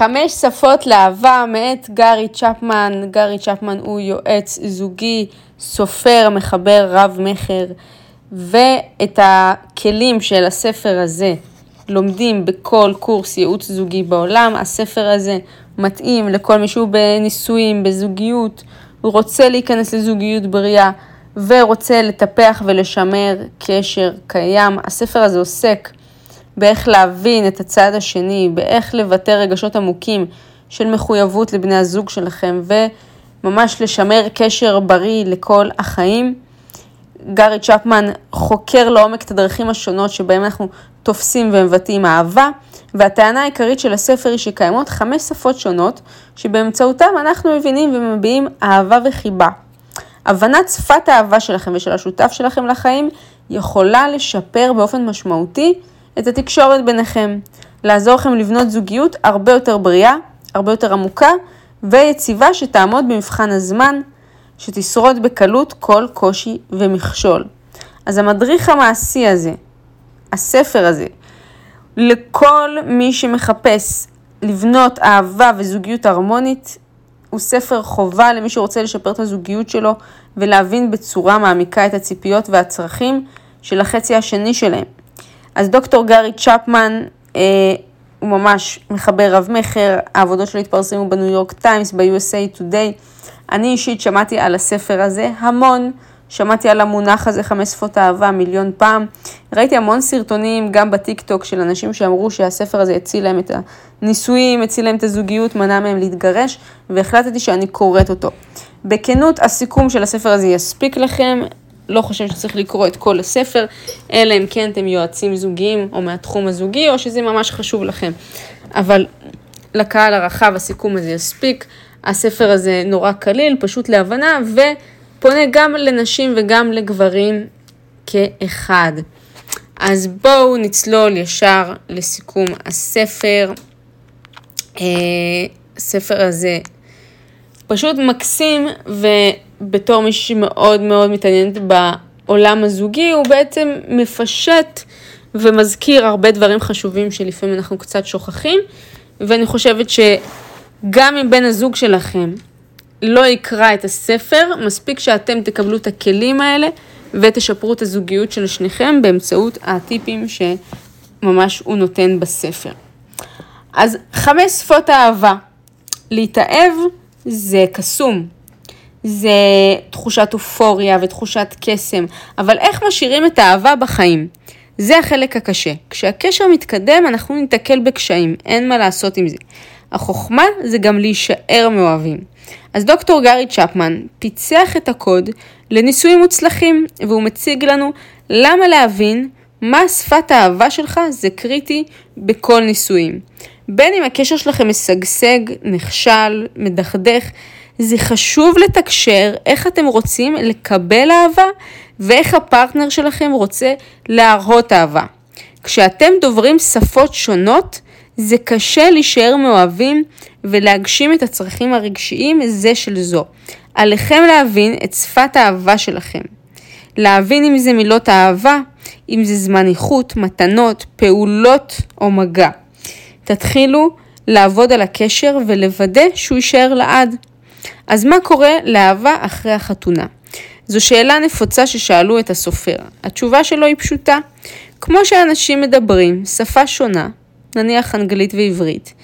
חמש שפות לאהבה מאת גארי צ'פמן. גארי צ'פמן הוא יועץ זוגי, סופר, מחבר, רב-מכר, ואת הכלים של הספר הזה לומדים בכל קורס ייעוץ זוגי בעולם. הספר הזה מתאים לכל מי שהוא בנישואים, בזוגיות, הוא רוצה להיכנס לזוגיות בריאה ורוצה לטפח ולשמר קשר קיים. הספר הזה עוסק באיך להבין את הצד השני, באיך לבטא רגשות עמוקים של מחויבות לבני הזוג שלכם וממש לשמר קשר בריא לכל החיים. גארי צ'פמן חוקר לעומק את הדרכים השונות שבהם אנחנו תופסים ומבטאים אהבה, והטענה העיקרית של הספר היא שקיימות חמש שפות שונות שבאמצעותם אנחנו מבינים ומביעים אהבה וחיבה. הבנת שפת האהבה שלכם ושל השותף שלכם לחיים יכולה לשפר באופן משמעותי את התקשורת ביניכם, לעזור לכם לבנות זוגיות הרבה יותר בריאה, הרבה יותר עמוקה ויציבה שתעמוד במבחן הזמן, שתשרוד בקלות כל קושי ומכשול. אז המדריך המעשי הזה, הספר הזה, לכל מי שמחפש לבנות אהבה וזוגיות הרמונית, הוא ספר חובה למי שרוצה לשפר את הזוגיות שלו ולהבין בצורה מעמיקה את הציפיות והצרכים של החצי השני שלהם. אז דוקטור גארי צ'פמן אה, הוא ממש מחבר רב-מכר, העבודות שלו התפרסמו בניו יורק טיימס, ב-USA Today. אני אישית שמעתי על הספר הזה המון, שמעתי על המונח הזה חמש שפות אהבה מיליון פעם. ראיתי המון סרטונים גם בטיק טוק של אנשים שאמרו שהספר הזה הציל להם את הנישואים, הציל להם את הזוגיות, מנע מהם להתגרש, והחלטתי שאני קוראת אותו. בכנות, הסיכום של הספר הזה יספיק לכם, לא חושב שצריך לקרוא את כל הספר, אלא אם כן אתם יועצים זוגיים או מהתחום הזוגי, או שזה ממש חשוב לכם. אבל לקהל הרחב הסיכום הזה יספיק. הספר הזה נורא קליל, פשוט להבנה, ופונה גם לנשים וגם לגברים כאחד. אז בואו נצלול ישר לסיכום הספר. אה, הספר הזה פשוט מקסים, ובתור מישהי שמאוד מאוד מתעניינת בעולם הזוגי, הוא בעצם מפשט ומזכיר הרבה דברים חשובים שלפעמים אנחנו קצת שוכחים, ואני חושבת שגם אם בן הזוג שלכם לא יקרא את הספר, מספיק שאתם תקבלו את הכלים האלה ותשפרו את הזוגיות של שניכם באמצעות הטיפים שממש הוא נותן בספר. אז חמש שפות אהבה. להתאהב זה קסום, זה תחושת אופוריה ותחושת קסם, אבל איך משאירים את האהבה בחיים? זה החלק הקשה. כשהקשר מתקדם אנחנו ניתקל בקשיים, אין מה לעשות עם זה. החוכמה זה גם להישאר מאוהבים. אז דוקטור גארי צ'פמן פיצח את הקוד לניסויים מוצלחים, והוא מציג לנו למה להבין מה שפת האהבה שלך זה קריטי בכל ניסויים. בין אם הקשר שלכם משגשג, נכשל, מדכדך, זה חשוב לתקשר איך אתם רוצים לקבל אהבה ואיך הפרטנר שלכם רוצה להראות אהבה. כשאתם דוברים שפות שונות, זה קשה להישאר מאוהבים ולהגשים את הצרכים הרגשיים זה של זו. עליכם להבין את שפת האהבה שלכם. להבין אם זה מילות אהבה, אם זה זמן איכות, מתנות, פעולות או מגע. תתחילו לעבוד על הקשר ולוודא שהוא יישאר לעד. אז מה קורה לאהבה אחרי החתונה? זו שאלה נפוצה ששאלו את הסופר. התשובה שלו היא פשוטה. כמו שאנשים מדברים שפה שונה, נניח אנגלית ועברית,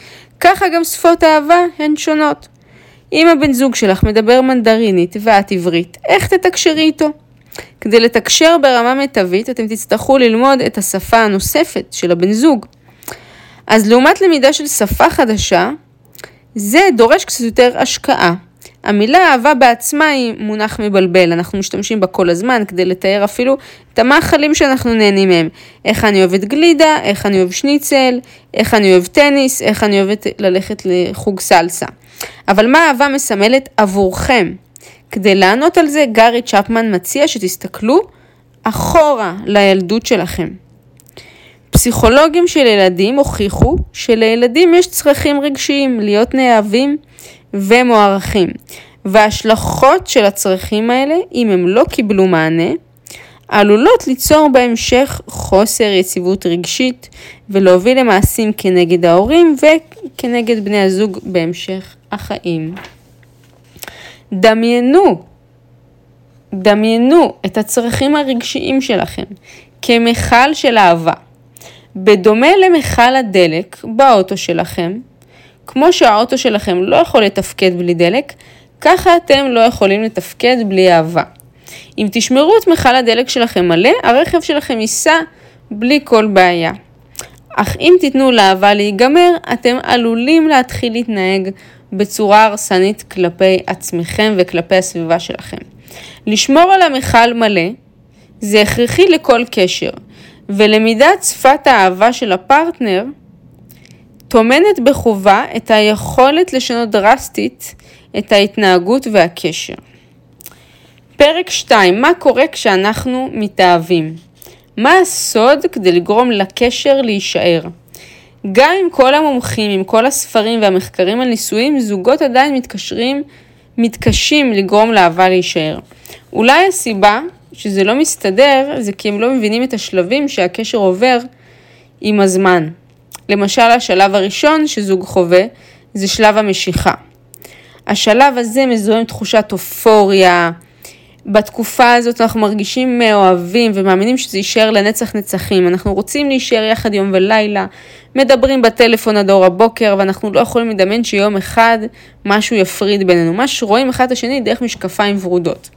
ככה גם שפות אהבה הן שונות. אם הבן זוג שלך מדבר מנדרינית ואת עברית, איך תתקשרי איתו? כדי לתקשר ברמה מיטבית אתם תצטרכו ללמוד את השפה הנוספת של הבן זוג. אז לעומת למידה של שפה חדשה, זה דורש קצת יותר השקעה. המילה אהבה בעצמה היא מונח מבלבל, אנחנו משתמשים בה כל הזמן כדי לתאר אפילו את המאכלים שאנחנו נהנים מהם. איך אני אוהבת גלידה, איך אני אוהב שניצל, איך אני אוהב טניס, איך אני אוהבת ללכת לחוג סלסה. אבל מה אהבה מסמלת עבורכם? כדי לענות על זה, גארי צ'פמן מציע שתסתכלו אחורה לילדות שלכם. פסיכולוגים של ילדים הוכיחו שלילדים יש צרכים רגשיים, להיות נאהבים ומוערכים. וההשלכות של הצרכים האלה, אם הם לא קיבלו מענה, עלולות ליצור בהמשך חוסר יציבות רגשית ולהוביל למעשים כנגד ההורים וכנגד בני הזוג בהמשך החיים. דמיינו, דמיינו את הצרכים הרגשיים שלכם כמכל של אהבה. בדומה למכל הדלק באוטו שלכם, כמו שהאוטו שלכם לא יכול לתפקד בלי דלק, ככה אתם לא יכולים לתפקד בלי אהבה. אם תשמרו את מכל הדלק שלכם מלא, הרכב שלכם ייסע בלי כל בעיה. אך אם תיתנו לאהבה להיגמר, אתם עלולים להתחיל להתנהג בצורה הרסנית כלפי עצמכם וכלפי הסביבה שלכם. לשמור על המכל מלא זה הכרחי לכל קשר, ולמידת שפת האהבה של הפרטנר טומנת בחובה את היכולת לשנות דרסטית את ההתנהגות והקשר. פרק 2, מה קורה כשאנחנו מתאהבים? מה הסוד כדי לגרום לקשר להישאר? גם עם כל המומחים, עם כל הספרים והמחקרים על נישואים, זוגות עדיין מתקשרים, מתקשים לגרום לאהבה להישאר. אולי הסיבה שזה לא מסתדר זה כי הם לא מבינים את השלבים שהקשר עובר עם הזמן. למשל, השלב הראשון שזוג חווה זה שלב המשיכה. השלב הזה מזוהה עם תחושת אופוריה. בתקופה הזאת אנחנו מרגישים מאוהבים ומאמינים שזה יישאר לנצח נצחים. אנחנו רוצים להישאר יחד יום ולילה, מדברים בטלפון עד אור הבוקר, ואנחנו לא יכולים לדמיין שיום אחד משהו יפריד בינינו. ממש רואים אחד את השני דרך משקפיים ורודות.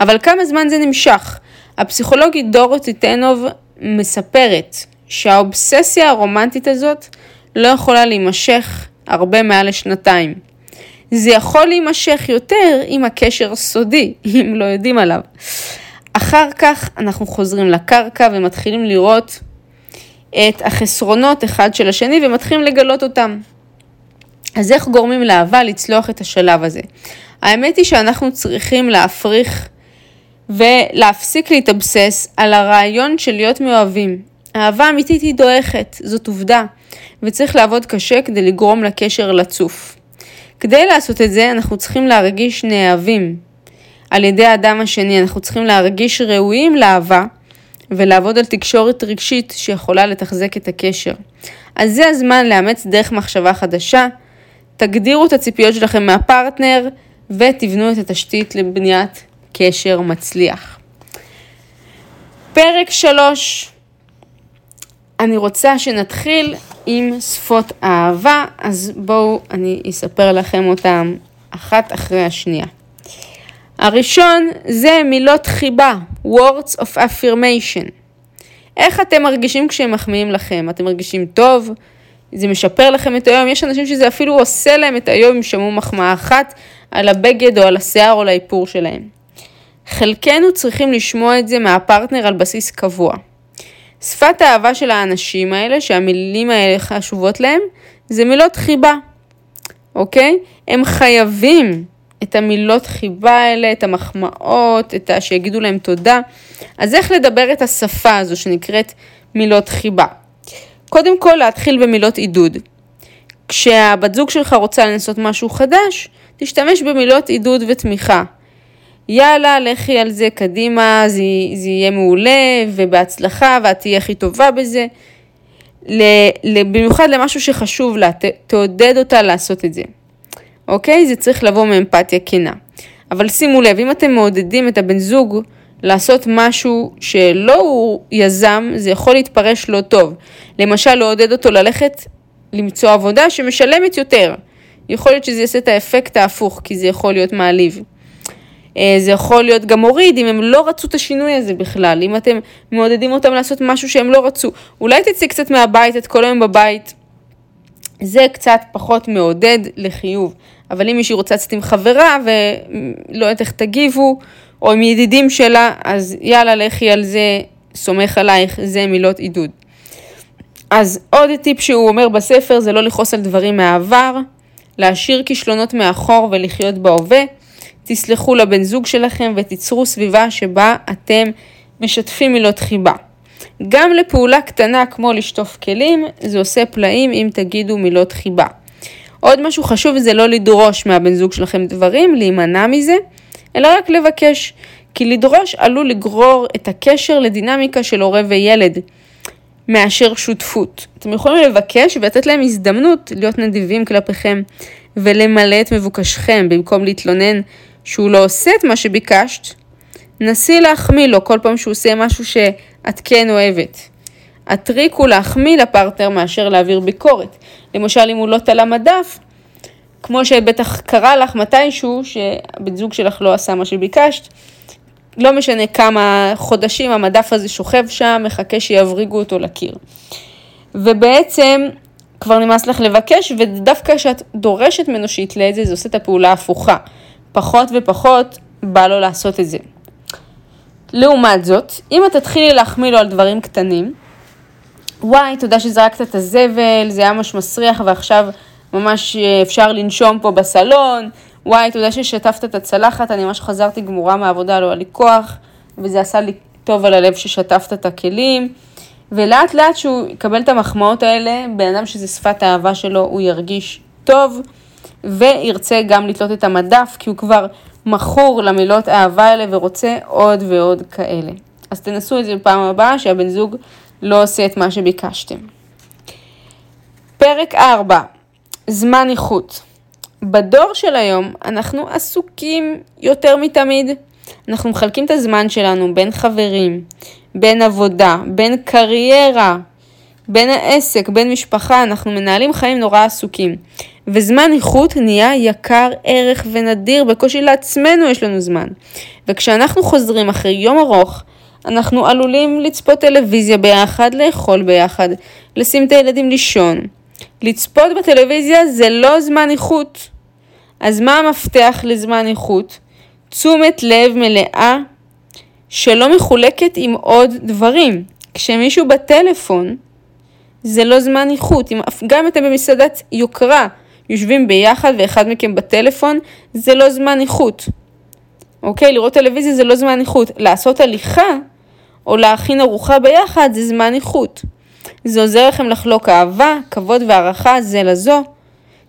אבל כמה זמן זה נמשך? הפסיכולוגית דורותי טנוב מספרת שהאובססיה הרומנטית הזאת לא יכולה להימשך הרבה מעל לשנתיים. זה יכול להימשך יותר אם הקשר סודי, אם לא יודעים עליו. אחר כך אנחנו חוזרים לקרקע ומתחילים לראות את החסרונות אחד של השני ומתחילים לגלות אותם. אז איך גורמים לאהבה לצלוח את השלב הזה? האמת היא שאנחנו צריכים להפריך ולהפסיק להתאבסס על הרעיון של להיות מאוהבים. אהבה אמיתית היא דועכת, זאת עובדה, וצריך לעבוד קשה כדי לגרום לקשר לצוף. כדי לעשות את זה אנחנו צריכים להרגיש נאהבים על ידי האדם השני, אנחנו צריכים להרגיש ראויים לאהבה ולעבוד על תקשורת רגשית שיכולה לתחזק את הקשר. אז זה הזמן לאמץ דרך מחשבה חדשה, תגדירו את הציפיות שלכם מהפרטנר ותבנו את התשתית לבניית קשר מצליח. פרק 3, אני רוצה שנתחיל עם שפות אהבה, אז בואו אני אספר לכם אותם אחת אחרי השנייה. הראשון זה מילות חיבה, words of affirmation. איך אתם מרגישים כשהם מחמיאים לכם? אתם מרגישים טוב? זה משפר לכם את היום? יש אנשים שזה אפילו עושה להם את היום אם שמעו מחמאה אחת על הבגד או על השיער או על האיפור שלהם. חלקנו צריכים לשמוע את זה מהפרטנר על בסיס קבוע. שפת האהבה של האנשים האלה, שהמילים האלה חשובות להם, זה מילות חיבה, אוקיי? הם חייבים את המילות חיבה האלה, את המחמאות, את ה... שיגידו להם תודה. אז איך לדבר את השפה הזו שנקראת מילות חיבה? קודם כל להתחיל במילות עידוד. כשהבת זוג שלך רוצה לנסות משהו חדש, תשתמש במילות עידוד ותמיכה. יאללה, לכי על זה קדימה, זה, זה יהיה מעולה ובהצלחה ואת תהיה הכי טובה בזה. במיוחד למשהו שחשוב לה, ת, תעודד אותה לעשות את זה. אוקיי? זה צריך לבוא מאמפתיה כנה. אבל שימו לב, אם אתם מעודדים את הבן זוג לעשות משהו שלא הוא יזם, זה יכול להתפרש לא טוב. למשל, לעודד אותו ללכת למצוא עבודה שמשלמת יותר. יכול להיות שזה יעשה את האפקט ההפוך, כי זה יכול להיות מעליב. אה, זה יכול להיות גם מוריד אם הם לא רצו את השינוי הזה בכלל, אם אתם מעודדים אותם לעשות משהו שהם לא רצו. אולי תצאי קצת מהבית, את כל היום בבית. זה קצת פחות מעודד לחיוב. אבל אם מישהי רוצה לצאת עם חברה ולא יודעת איך תגיבו, או עם ידידים שלה, אז יאללה, לכי על זה, סומך עלייך, זה מילות עידוד. אז עוד טיפ שהוא אומר בספר זה לא לכעוס על דברים מהעבר, להשאיר כישלונות מאחור ולחיות בהווה. תסלחו לבן זוג שלכם ותיצרו סביבה שבה אתם משתפים מילות חיבה. גם לפעולה קטנה כמו לשטוף כלים, זה עושה פלאים אם תגידו מילות חיבה. עוד משהו חשוב זה לא לדרוש מהבן זוג שלכם דברים, להימנע מזה, אלא רק לבקש. כי לדרוש עלול לגרור את הקשר לדינמיקה של הורה וילד, מאשר שותפות. אתם יכולים לבקש ולתת להם הזדמנות להיות נדיבים כלפיכם ולמלא את מבוקשכם במקום להתלונן שהוא לא עושה את מה שביקשת. נסי להחמיא לו כל פעם שהוא עושה משהו שאת כן אוהבת. הטריק הוא להחמיא לפרטנר מאשר להעביר ביקורת. למשל, אם הוא לא תלה מדף, כמו שבטח קרה לך מתישהו שהבן זוג שלך לא עשה מה שביקשת, לא משנה כמה חודשים המדף הזה שוכב שם, מחכה שיבריגו אותו לקיר. ובעצם כבר נמאס לך לבקש, ודווקא כשאת דורשת ממנו שיתלה את זה, זה עושה את הפעולה ההפוכה. פחות ופחות בא לו לעשות את זה. לעומת זאת, אם את תתחילי להחמיא לו על דברים קטנים, וואי, תודה שזרקת את הזבל, זה היה ממש מסריח ועכשיו ממש אה, אפשר לנשום פה בסלון, וואי, תודה ששטפת את הצלחת, אני ממש חזרתי גמורה מהעבודה, לא היה לי כוח, וזה עשה לי טוב על הלב ששטפת את הכלים. ולאט לאט שהוא יקבל את המחמאות האלה, בן אדם שזה שפת האהבה שלו, הוא ירגיש טוב, וירצה גם לתלות את המדף, כי הוא כבר מכור למילות אהבה האלה ורוצה עוד ועוד כאלה. אז תנסו את זה בפעם הבאה, שהבן זוג לא עושה את מה שביקשתם. פרק 4, זמן איכות. בדור של היום אנחנו עסוקים יותר מתמיד. אנחנו מחלקים את הזמן שלנו בין חברים, בין עבודה, בין קריירה, בין העסק, בין משפחה, אנחנו מנהלים חיים נורא עסוקים. וזמן איכות נהיה יקר ערך ונדיר, בקושי לעצמנו יש לנו זמן. וכשאנחנו חוזרים אחרי יום ארוך, אנחנו עלולים לצפות טלוויזיה ביחד, לאכול ביחד, לשים את הילדים לישון. לצפות בטלוויזיה זה לא זמן איכות. אז מה המפתח לזמן איכות? תשומת לב מלאה שלא מחולקת עם עוד דברים. כשמישהו בטלפון, זה לא זמן איכות. גם אם אתם במסעדת יוקרה, יושבים ביחד ואחד מכם בטלפון, זה לא זמן איכות. אוקיי? לראות טלוויזיה זה לא זמן איכות. לעשות הליכה או להכין ארוחה ביחד זה זמן איכות. זה עוזר לכם לחלוק אהבה, כבוד והערכה זה לזו.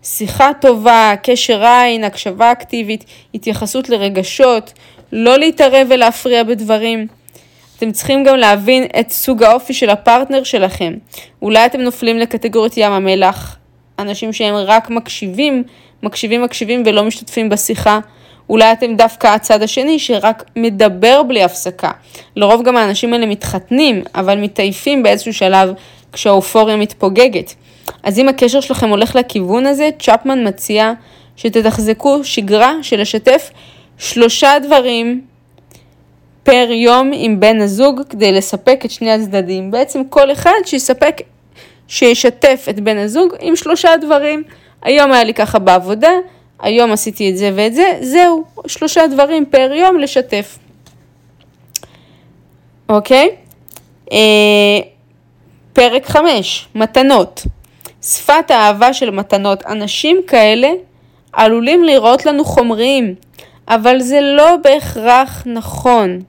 שיחה טובה, קשר עין, הקשבה אקטיבית, התייחסות לרגשות, לא להתערב ולהפריע בדברים. אתם צריכים גם להבין את סוג האופי של הפרטנר שלכם. אולי אתם נופלים לקטגוריית ים המלח, אנשים שהם רק מקשיבים, מקשיבים מקשיבים ולא משתתפים בשיחה. אולי אתם דווקא הצד השני שרק מדבר בלי הפסקה. לרוב גם האנשים האלה מתחתנים, אבל מתעייפים באיזשהו שלב כשהאופוריה מתפוגגת. אז אם הקשר שלכם הולך לכיוון הזה, צ'פמן מציע שתתחזקו שגרה של לשתף שלושה דברים פר יום עם בן הזוג כדי לספק את שני הצדדים. בעצם כל אחד שיספק, שישתף את בן הזוג עם שלושה דברים. היום היה לי ככה בעבודה, היום עשיתי את זה ואת זה, זהו, שלושה דברים פר יום לשתף. אוקיי? אה, פרק 5, מתנות. שפת האהבה של מתנות. אנשים כאלה עלולים לראות לנו חומריים, אבל זה לא בהכרח נכון.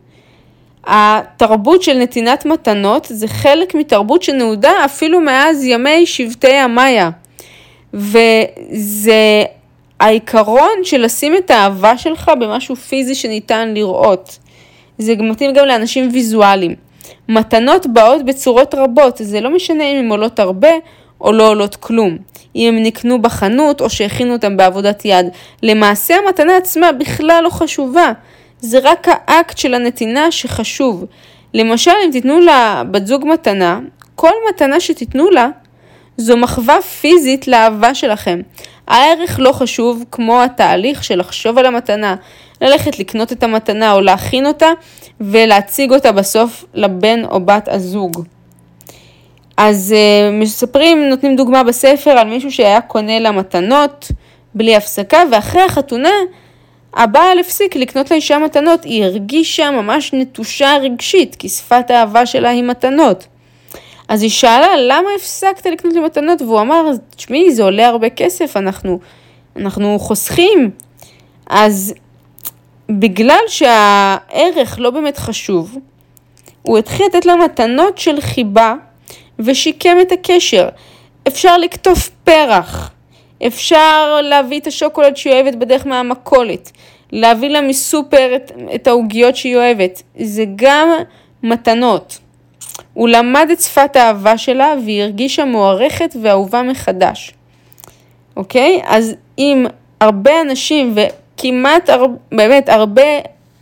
התרבות של נתינת מתנות זה חלק מתרבות שנעודה אפילו מאז ימי שבטי המאיה. וזה העיקרון של לשים את האהבה שלך במשהו פיזי שניתן לראות. זה מתאים גם לאנשים ויזואליים. מתנות באות בצורות רבות, זה לא משנה אם הן עולות הרבה או לא עולות כלום. אם הם נקנו בחנות או שהכינו אותם בעבודת יד. למעשה המתנה עצמה בכלל לא חשובה. זה רק האקט של הנתינה שחשוב. למשל, אם תיתנו לבת זוג מתנה, כל מתנה שתיתנו לה, זו מחווה פיזית לאהבה שלכם. הערך לא חשוב כמו התהליך של לחשוב על המתנה, ללכת לקנות את המתנה או להכין אותה ולהציג אותה בסוף לבן או בת הזוג. אז uh, מספרים, נותנים דוגמה בספר על מישהו שהיה קונה לה מתנות בלי הפסקה ואחרי החתונה הבעל הפסיק לקנות לאישה מתנות, היא הרגישה ממש נטושה רגשית כי שפת האהבה שלה היא מתנות. אז היא שאלה, למה הפסקת לקנות לי מתנות? והוא אמר, תשמעי, זה עולה הרבה כסף, אנחנו, אנחנו חוסכים. אז בגלל שהערך לא באמת חשוב, הוא התחיל לתת לה מתנות של חיבה ושיקם את הקשר. אפשר לקטוף פרח, אפשר להביא את השוקולד שהיא אוהבת בדרך מהמכולת, להביא לה מסופר את, את העוגיות שהיא אוהבת. זה גם מתנות. הוא למד את שפת האהבה שלה והיא הרגישה מוערכת ואהובה מחדש. אוקיי? אז אם הרבה אנשים וכמעט, הר... באמת, הרבה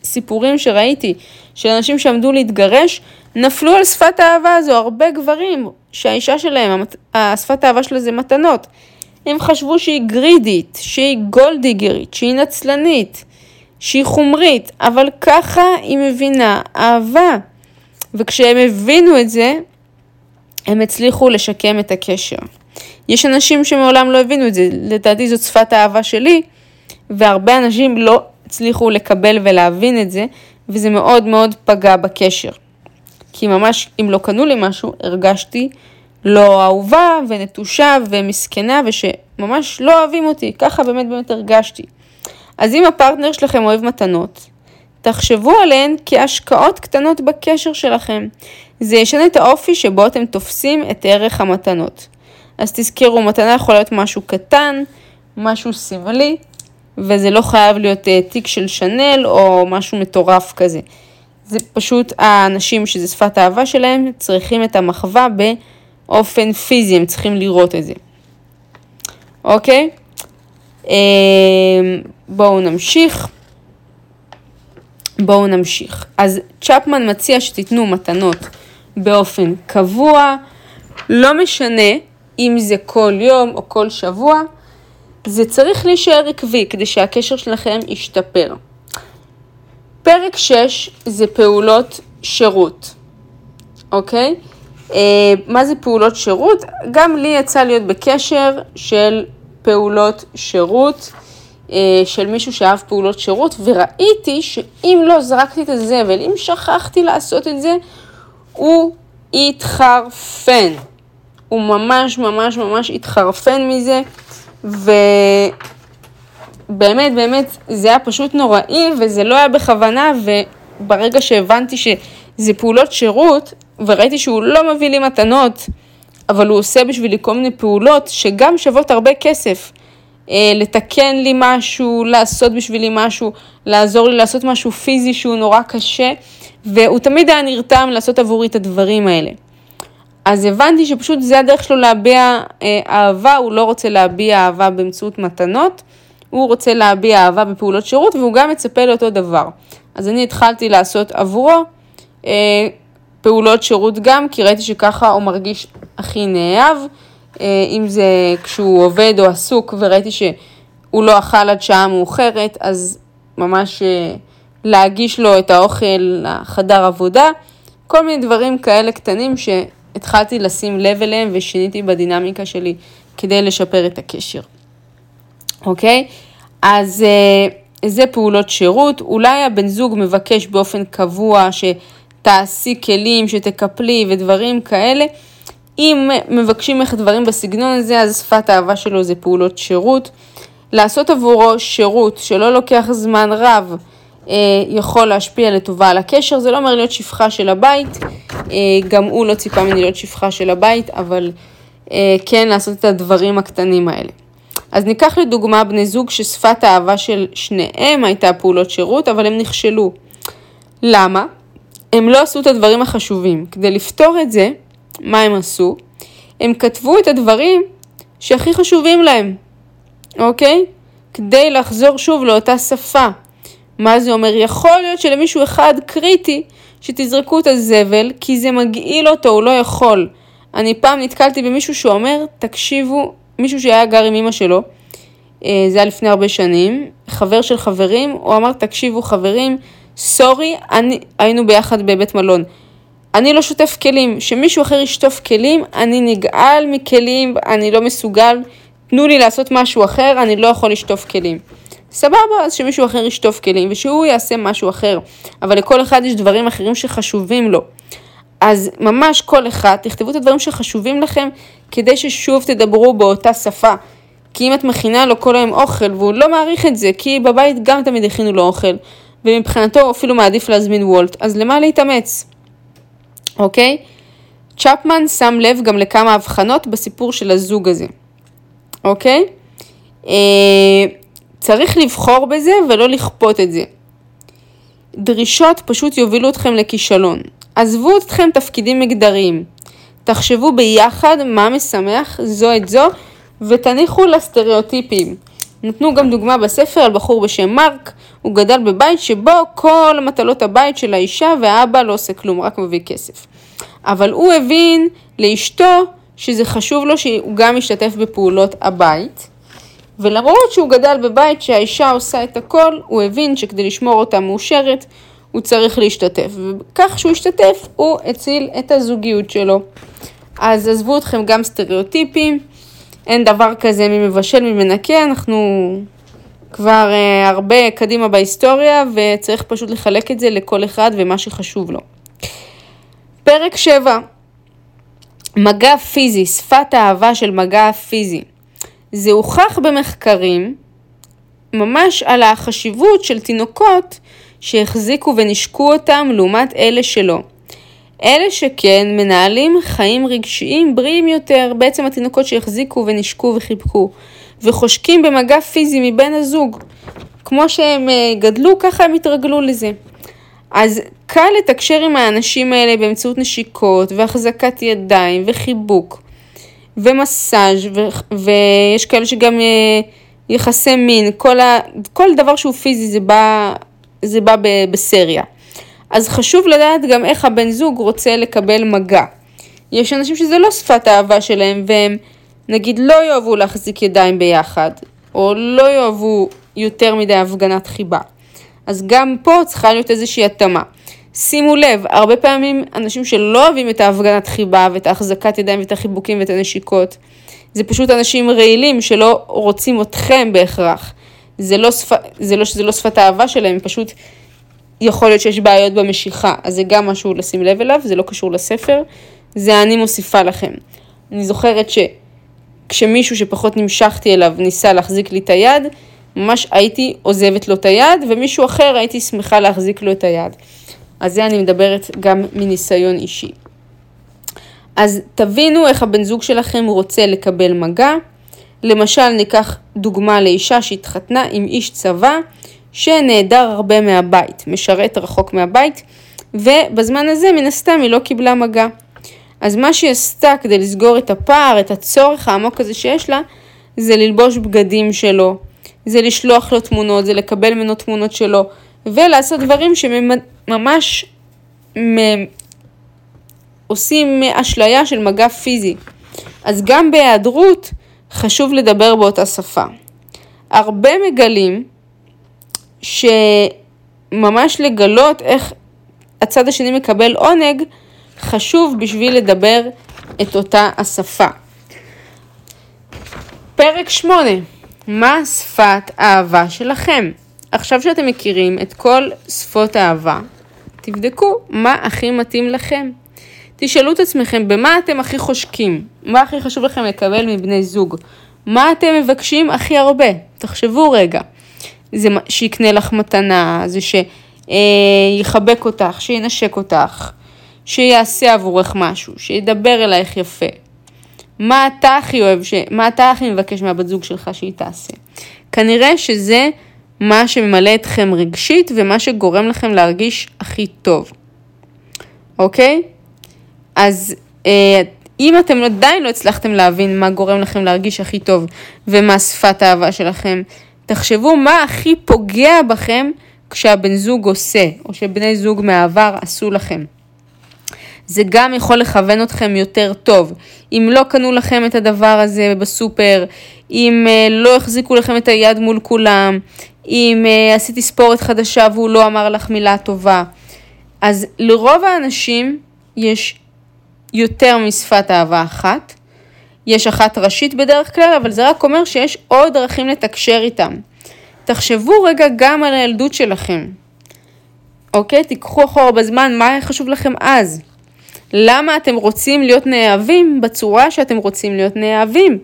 סיפורים שראיתי של אנשים שעמדו להתגרש, נפלו על שפת האהבה הזו, הרבה גברים שהאישה שלהם, השפת האהבה שלה זה מתנות. הם חשבו שהיא גרידית, שהיא גולדיגרית, שהיא נצלנית, שהיא חומרית, אבל ככה היא מבינה אהבה. וכשהם הבינו את זה, הם הצליחו לשקם את הקשר. יש אנשים שמעולם לא הבינו את זה, לדעתי זאת שפת האהבה שלי, והרבה אנשים לא הצליחו לקבל ולהבין את זה, וזה מאוד מאוד פגע בקשר. כי ממש, אם לא קנו לי משהו, הרגשתי לא אהובה ונטושה ומסכנה, ושממש לא אוהבים אותי, ככה באמת באמת הרגשתי. אז אם הפרטנר שלכם אוהב מתנות, תחשבו עליהן כהשקעות קטנות בקשר שלכם. זה ישנה את האופי שבו אתם תופסים את ערך המתנות. אז תזכרו, מתנה יכולה להיות משהו קטן, משהו סמלי, וזה לא חייב להיות uh, תיק של שנל או משהו מטורף כזה. זה פשוט האנשים שזה שפת האהבה שלהם צריכים את המחווה באופן פיזי, הם צריכים לראות את זה. אוקיי? Uh, בואו נמשיך. בואו נמשיך. אז צ'פמן מציע שתיתנו מתנות באופן קבוע, לא משנה אם זה כל יום או כל שבוע, זה צריך להישאר עקבי כדי שהקשר שלכם ישתפר. פרק 6 זה פעולות שירות, אוקיי? מה זה פעולות שירות? גם לי יצא להיות בקשר של פעולות שירות. אה, של מישהו שאהב פעולות שירות, וראיתי שאם לא זרקתי את הזבל, אם שכחתי לעשות את זה, הוא התחרפן. הוא ממש ממש ממש התחרפן מזה, ובאמת באמת זה היה פשוט נוראי, וזה לא היה בכוונה, וברגע שהבנתי שזה פעולות שירות, וראיתי שהוא לא מביא לי מתנות, אבל הוא עושה בשבילי כל מיני פעולות שגם שוות הרבה כסף. אה, לתקן לי משהו, לעשות בשבילי משהו, לעזור לי לעשות משהו פיזי שהוא נורא קשה, והוא תמיד היה נרתם לעשות עבורי את הדברים האלה. אז הבנתי שפשוט זה הדרך שלו להביע אה, אהבה, הוא לא רוצה להביע אהבה באמצעות מתנות, הוא רוצה להביע אהבה בפעולות שירות והוא גם מצפה לאותו דבר. אז אני התחלתי לעשות עבורו אה, פעולות שירות גם, כי ראיתי שככה הוא מרגיש הכי נאהב. אה, אם זה כשהוא עובד או עסוק וראיתי שהוא לא אכל עד שעה מאוחרת, אז ממש אה, להגיש לו את האוכל לחדר עבודה, כל מיני דברים כאלה קטנים שהתחלתי לשים לב אליהם ושיניתי בדינמיקה שלי כדי לשפר את הקשר. אוקיי? אז אה, זה פעולות שירות, אולי הבן זוג מבקש באופן קבוע שתעשי כלים, שתקפלי ודברים כאלה. אם מבקשים ממך דברים בסגנון הזה, אז שפת האהבה שלו זה פעולות שירות. לעשות עבורו שירות שלא לוקח זמן רב, אה, יכול להשפיע לטובה על הקשר, זה לא אומר להיות שפחה של הבית, אה, גם הוא לא ציפה ממני להיות שפחה של הבית, אבל אה, כן לעשות את הדברים הקטנים האלה. אז ניקח לדוגמה בני זוג ששפת האהבה של שניהם הייתה פעולות שירות, אבל הם נכשלו. למה? הם לא עשו את הדברים החשובים. כדי לפתור את זה, מה הם עשו? הם כתבו את הדברים שהכי חשובים להם, אוקיי? כדי לחזור שוב לאותה שפה. מה זה אומר? יכול להיות שלמישהו אחד קריטי שתזרקו את הזבל, כי זה מגעיל אותו, הוא לא יכול. אני פעם נתקלתי במישהו שאומר, תקשיבו, מישהו שהיה גר עם אמא שלו, אה, זה היה לפני הרבה שנים, חבר של חברים, הוא אמר, תקשיבו חברים, סורי, אני, היינו ביחד בבית מלון. אני לא שוטף כלים, שמישהו אחר ישטוף כלים, אני נגעל מכלים, אני לא מסוגל, תנו לי לעשות משהו אחר, אני לא יכול לשטוף כלים. סבבה, אז שמישהו אחר ישטוף כלים ושהוא יעשה משהו אחר, אבל לכל אחד יש דברים אחרים שחשובים לו. אז ממש כל אחד, תכתבו את הדברים שחשובים לכם, כדי ששוב תדברו באותה שפה. כי אם את מכינה לו כל היום אוכל והוא לא מעריך את זה, כי בבית גם תמיד הכינו לו אוכל, ומבחינתו הוא אפילו מעדיף להזמין וולט, אז למה להתאמץ? אוקיי? צ'פמן שם לב גם לכמה הבחנות בסיפור של הזוג הזה, אוקיי? אה, צריך לבחור בזה ולא לכפות את זה. דרישות פשוט יובילו אתכם לכישלון. עזבו אתכם תפקידים מגדריים. תחשבו ביחד מה משמח זו את זו ותניחו לסטריאוטיפים. נתנו גם דוגמה בספר על בחור בשם מרק, הוא גדל בבית שבו כל מטלות הבית של האישה והאבא לא עושה כלום, רק מביא כסף. אבל הוא הבין לאשתו שזה חשוב לו שהוא גם ישתתף בפעולות הבית, ולמרות שהוא גדל בבית שהאישה עושה את הכל, הוא הבין שכדי לשמור אותה מאושרת, הוא צריך להשתתף, וכך שהוא השתתף, הוא הציל את הזוגיות שלו. אז עזבו אתכם גם סטריאוטיפים, אין דבר כזה מי מבשל מי מנקה, אנחנו כבר uh, הרבה קדימה בהיסטוריה וצריך פשוט לחלק את זה לכל אחד ומה שחשוב לו. פרק 7 מגע פיזי, שפת האהבה של מגע פיזי. זה הוכח במחקרים ממש על החשיבות של תינוקות שהחזיקו ונשקו אותם לעומת אלה שלא. אלה שכן מנהלים חיים רגשיים בריאים יותר, בעצם התינוקות שהחזיקו ונשקו וחיבקו, וחושקים במגע פיזי מבן הזוג. כמו שהם אה, גדלו, ככה הם התרגלו לזה. אז קל לתקשר עם האנשים האלה באמצעות נשיקות והחזקת ידיים וחיבוק ומסאז' ו- ויש כאלה שגם אה, יחסי מין, כל, ה- כל דבר שהוא פיזי זה בא, זה בא בסריה. אז חשוב לדעת גם איך הבן זוג רוצה לקבל מגע. יש אנשים שזה לא שפת האהבה שלהם והם נגיד לא יאהבו להחזיק ידיים ביחד, או לא יאהבו יותר מדי הפגנת חיבה. אז גם פה צריכה להיות איזושהי התאמה. שימו לב, הרבה פעמים אנשים שלא אוהבים את ההפגנת חיבה ואת ההחזקת ידיים ואת החיבוקים ואת הנשיקות, זה פשוט אנשים רעילים שלא רוצים אתכם בהכרח. זה לא, שפ... זה לא שזה לא שפת האהבה שלהם, פשוט יכול להיות שיש בעיות במשיכה, אז זה גם משהו לשים לב אליו, זה לא קשור לספר, זה אני מוסיפה לכם. אני זוכרת שכשמישהו שפחות נמשכתי אליו ניסה להחזיק לי את היד, ממש הייתי עוזבת לו את היד, ומישהו אחר הייתי שמחה להחזיק לו את היד. אז זה אני מדברת גם מניסיון אישי. אז תבינו איך הבן זוג שלכם רוצה לקבל מגע. למשל, ניקח דוגמה לאישה שהתחתנה עם איש צבא שנעדר הרבה מהבית, משרת רחוק מהבית, ובזמן הזה מן הסתם היא לא קיבלה מגע. אז מה שהיא עשתה כדי לסגור את הפער, את הצורך העמוק הזה שיש לה, זה ללבוש בגדים שלו, זה לשלוח לו תמונות, זה לקבל ממנו תמונות שלו, ולעשות דברים שממש עושים אשליה של מגע פיזי. אז גם בהיעדרות חשוב לדבר באותה שפה. הרבה מגלים שממש לגלות איך הצד השני מקבל עונג, חשוב בשביל לדבר את אותה השפה. פרק 8, מה שפת האהבה שלכם? עכשיו שאתם מכירים את כל שפות האהבה, תבדקו מה הכי מתאים לכם. תשאלו את עצמכם במה אתם הכי חושקים, מה הכי חשוב לכם לקבל מבני זוג, מה אתם מבקשים הכי הרבה, תחשבו רגע. זה שיקנה לך מתנה, זה שיחבק אה, אותך, שינשק אותך, שיעשה עבורך משהו, שידבר אלייך יפה. מה אתה הכי אוהב, ש... מה אתה הכי מבקש מהבת זוג שלך שהיא תעשה. כנראה שזה מה שממלא אתכם רגשית ומה שגורם לכם להרגיש הכי טוב, אוקיי? אז אה, אם אתם עדיין לא הצלחתם להבין מה גורם לכם להרגיש הכי טוב ומה שפת האהבה שלכם, תחשבו מה הכי פוגע בכם כשהבן זוג עושה, או שבני זוג מהעבר עשו לכם. זה גם יכול לכוון אתכם יותר טוב. אם לא קנו לכם את הדבר הזה בסופר, אם uh, לא החזיקו לכם את היד מול כולם, אם uh, עשיתי ספורת חדשה והוא לא אמר לך מילה טובה. אז לרוב האנשים יש יותר משפת אהבה אחת. יש אחת ראשית בדרך כלל, אבל זה רק אומר שיש עוד דרכים לתקשר איתם. תחשבו רגע גם על הילדות שלכם. אוקיי? תיקחו אחורה בזמן, מה היה חשוב לכם אז? למה אתם רוצים להיות נאהבים בצורה שאתם רוצים להיות נאהבים?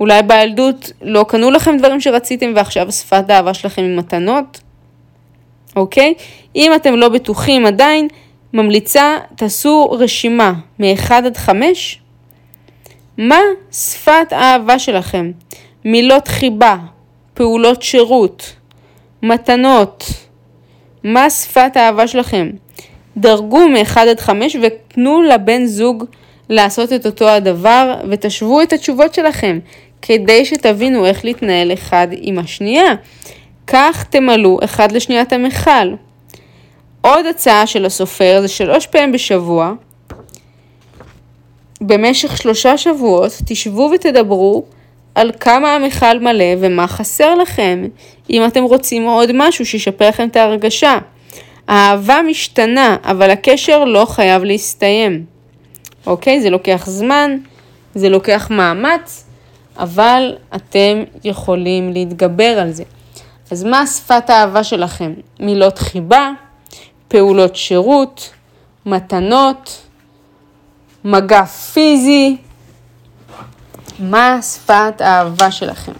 אולי בילדות לא קנו לכם דברים שרציתם ועכשיו שפת האהבה שלכם היא מתנות? אוקיי? אם אתם לא בטוחים עדיין, ממליצה, תעשו רשימה מ-1 עד 5. מה שפת האהבה שלכם? מילות חיבה, פעולות שירות, מתנות, מה שפת האהבה שלכם. דרגו מ-1 עד 5 ותנו לבן זוג לעשות את אותו הדבר ותשוו את התשובות שלכם כדי שתבינו איך להתנהל אחד עם השנייה. כך תמלאו אחד לשנייה את המכל. עוד הצעה של הסופר זה שלוש פעמים בשבוע, במשך שלושה שבועות, תשבו ותדברו על כמה המכל מלא ומה חסר לכם, אם אתם רוצים עוד משהו שישפר לכם את ההרגשה. האהבה משתנה, אבל הקשר לא חייב להסתיים. אוקיי? זה לוקח זמן, זה לוקח מאמץ, אבל אתם יכולים להתגבר על זה. אז מה שפת האהבה שלכם? מילות חיבה, פעולות שירות, מתנות, מגע פיזי. מה שפת האהבה שלכם?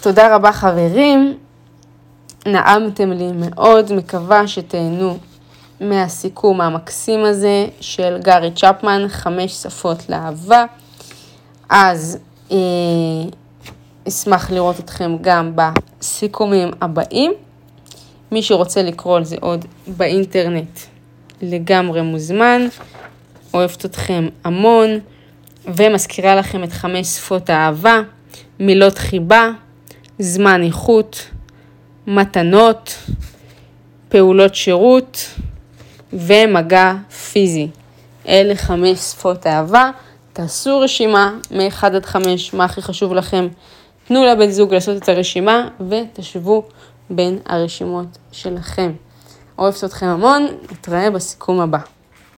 תודה רבה חברים, נעמתם לי מאוד, מקווה שתהנו מהסיכום המקסים הזה של גארי צ'פמן, חמש שפות לאהבה. אז אה, אשמח לראות אתכם גם בסיכומים הבאים. מי שרוצה לקרוא על זה עוד באינטרנט לגמרי מוזמן. אוהבת אתכם המון, ומזכירה לכם את חמש שפות האהבה, מילות חיבה, זמן איכות, מתנות, פעולות שירות ומגע פיזי. אלה חמש שפות אהבה. תעשו רשימה מ-1 עד 5, מה הכי חשוב לכם. תנו לבן זוג לעשות את הרשימה ותשוו בין הרשימות שלכם. אוהבת אתכם המון, נתראה בסיכום הבא.